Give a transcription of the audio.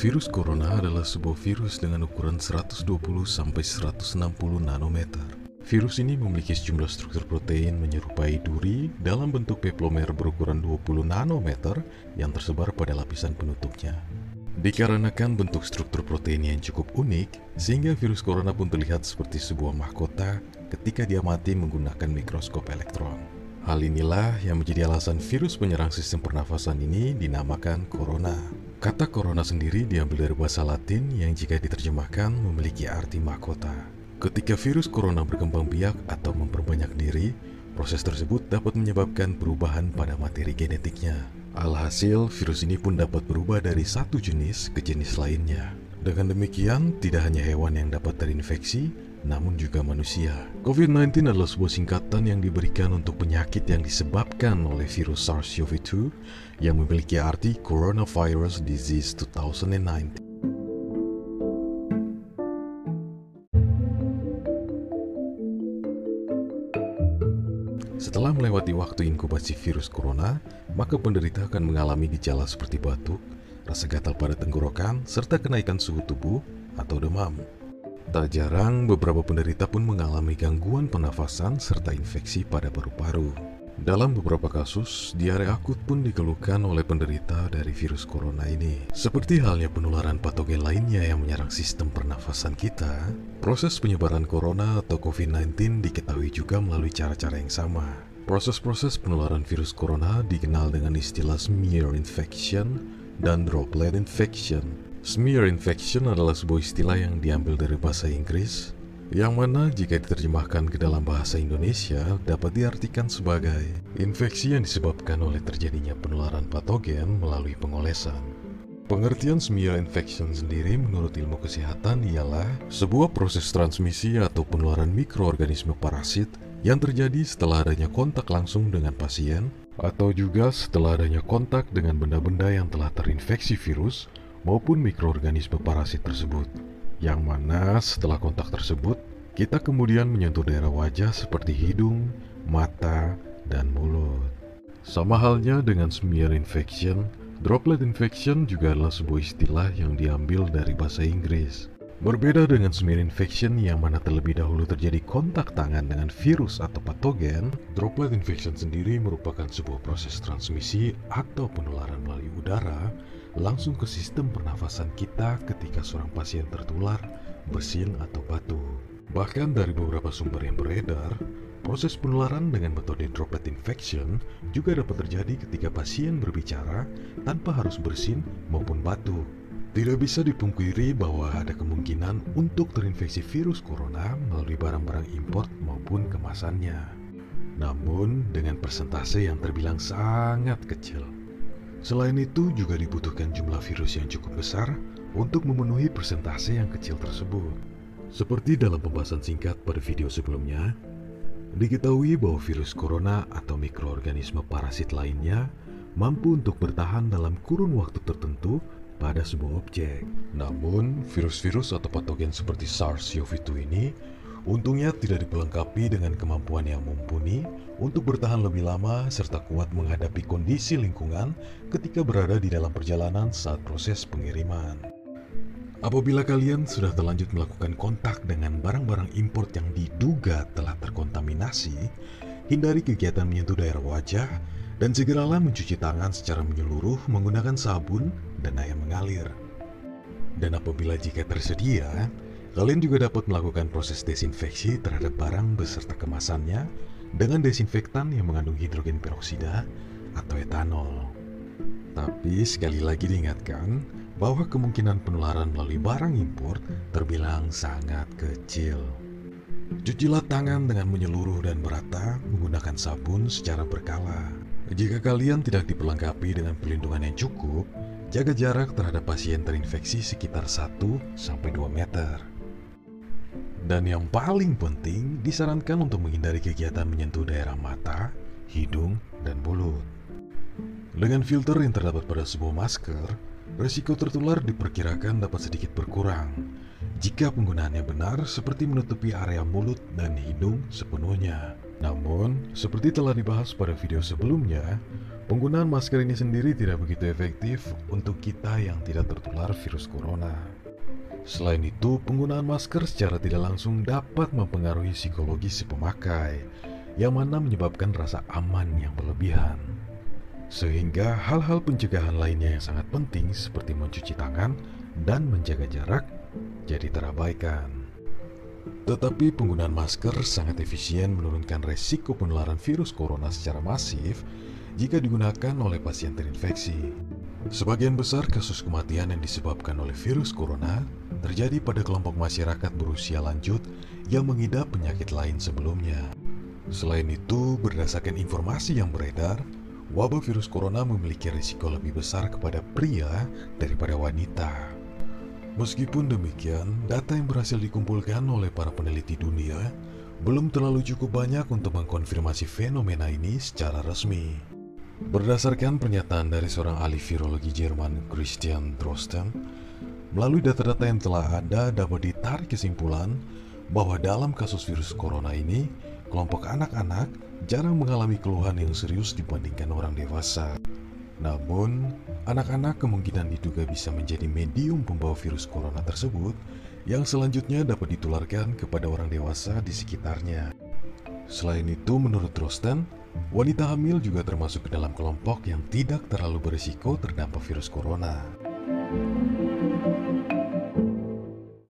Virus corona adalah sebuah virus dengan ukuran 120 sampai 160 nanometer. Virus ini memiliki sejumlah struktur protein menyerupai duri dalam bentuk peplomer berukuran 20 nanometer yang tersebar pada lapisan penutupnya. Dikarenakan bentuk struktur protein yang cukup unik, sehingga virus corona pun terlihat seperti sebuah mahkota ketika dia mati menggunakan mikroskop elektron. Hal inilah yang menjadi alasan virus penyerang sistem pernafasan ini dinamakan corona. Kata corona sendiri diambil dari bahasa Latin yang jika diterjemahkan memiliki arti mahkota. Ketika virus corona berkembang biak atau memperbanyak diri, proses tersebut dapat menyebabkan perubahan pada materi genetiknya. Alhasil, virus ini pun dapat berubah dari satu jenis ke jenis lainnya. Dengan demikian, tidak hanya hewan yang dapat terinfeksi, namun juga manusia. COVID-19 adalah sebuah singkatan yang diberikan untuk penyakit yang disebabkan oleh virus SARS-CoV-2 yang memiliki arti Coronavirus Disease 2019. Setelah melewati waktu inkubasi virus corona, maka penderita akan mengalami gejala seperti batuk, rasa gatal pada tenggorokan, serta kenaikan suhu tubuh atau demam. Tak jarang, beberapa penderita pun mengalami gangguan pernafasan serta infeksi pada paru-paru. Dalam beberapa kasus, diare akut pun dikeluhkan oleh penderita dari virus corona ini. Seperti halnya penularan patogen lainnya yang menyerang sistem pernafasan kita, proses penyebaran corona atau COVID-19 diketahui juga melalui cara-cara yang sama. Proses-proses penularan virus corona dikenal dengan istilah smear infection dan droplet infection. Smear infection adalah sebuah istilah yang diambil dari bahasa Inggris yang mana jika diterjemahkan ke dalam bahasa Indonesia dapat diartikan sebagai infeksi yang disebabkan oleh terjadinya penularan patogen melalui pengolesan. Pengertian smear infection sendiri menurut ilmu kesehatan ialah sebuah proses transmisi atau penularan mikroorganisme parasit yang terjadi setelah adanya kontak langsung dengan pasien atau juga setelah adanya kontak dengan benda-benda yang telah terinfeksi virus maupun mikroorganisme parasit tersebut yang mana setelah kontak tersebut, kita kemudian menyentuh daerah wajah seperti hidung, mata, dan mulut. Sama halnya dengan smear infection, droplet infection juga adalah sebuah istilah yang diambil dari bahasa Inggris. Berbeda dengan smear infection yang mana terlebih dahulu terjadi kontak tangan dengan virus atau patogen, droplet infection sendiri merupakan sebuah proses transmisi atau penularan melalui udara langsung ke sistem pernafasan kita ketika seorang pasien tertular, bersin atau batuk. Bahkan dari beberapa sumber yang beredar, proses penularan dengan metode droplet infection juga dapat terjadi ketika pasien berbicara tanpa harus bersin maupun batuk. Tidak bisa dipungkiri bahwa ada kemungkinan untuk terinfeksi virus corona melalui barang-barang import maupun kemasannya. Namun, dengan persentase yang terbilang sangat kecil. Selain itu, juga dibutuhkan jumlah virus yang cukup besar untuk memenuhi persentase yang kecil tersebut. Seperti dalam pembahasan singkat pada video sebelumnya, diketahui bahwa virus corona atau mikroorganisme parasit lainnya mampu untuk bertahan dalam kurun waktu tertentu pada sebuah objek. Namun, virus-virus atau patogen seperti SARS-CoV-2 ini untungnya tidak dipelengkapi dengan kemampuan yang mumpuni untuk bertahan lebih lama serta kuat menghadapi kondisi lingkungan ketika berada di dalam perjalanan saat proses pengiriman. Apabila kalian sudah terlanjut melakukan kontak dengan barang-barang impor yang diduga telah terkontaminasi, hindari kegiatan menyentuh daerah wajah dan segeralah mencuci tangan secara menyeluruh menggunakan sabun dan air mengalir. Dan apabila jika tersedia, kalian juga dapat melakukan proses desinfeksi terhadap barang beserta kemasannya dengan desinfektan yang mengandung hidrogen peroksida atau etanol. Tapi sekali lagi diingatkan bahwa kemungkinan penularan melalui barang impor terbilang sangat kecil. Cucilah tangan dengan menyeluruh dan merata menggunakan sabun secara berkala. Jika kalian tidak diperlengkapi dengan perlindungan yang cukup, jaga jarak terhadap pasien terinfeksi sekitar 1-2 meter. Dan yang paling penting, disarankan untuk menghindari kegiatan menyentuh daerah mata, hidung, dan mulut. Dengan filter yang terdapat pada sebuah masker, resiko tertular diperkirakan dapat sedikit berkurang jika penggunaannya benar seperti menutupi area mulut dan hidung sepenuhnya. Namun, seperti telah dibahas pada video sebelumnya, Penggunaan masker ini sendiri tidak begitu efektif untuk kita yang tidak tertular virus corona. Selain itu, penggunaan masker secara tidak langsung dapat mempengaruhi psikologis si pemakai, yang mana menyebabkan rasa aman yang berlebihan. Sehingga hal-hal pencegahan lainnya yang sangat penting seperti mencuci tangan dan menjaga jarak jadi terabaikan. Tetapi penggunaan masker sangat efisien menurunkan resiko penularan virus corona secara masif jika digunakan oleh pasien terinfeksi. Sebagian besar kasus kematian yang disebabkan oleh virus corona terjadi pada kelompok masyarakat berusia lanjut yang mengidap penyakit lain sebelumnya. Selain itu, berdasarkan informasi yang beredar, wabah virus corona memiliki risiko lebih besar kepada pria daripada wanita. Meskipun demikian, data yang berhasil dikumpulkan oleh para peneliti dunia belum terlalu cukup banyak untuk mengkonfirmasi fenomena ini secara resmi. Berdasarkan pernyataan dari seorang ahli virologi Jerman Christian Drosten, melalui data-data yang telah ada dapat ditarik kesimpulan bahwa dalam kasus virus corona ini, kelompok anak-anak jarang mengalami keluhan yang serius dibandingkan orang dewasa. Namun, anak-anak kemungkinan diduga bisa menjadi medium pembawa virus corona tersebut yang selanjutnya dapat ditularkan kepada orang dewasa di sekitarnya. Selain itu, menurut Rosten, wanita hamil juga termasuk ke dalam kelompok yang tidak terlalu berisiko terdampak virus corona.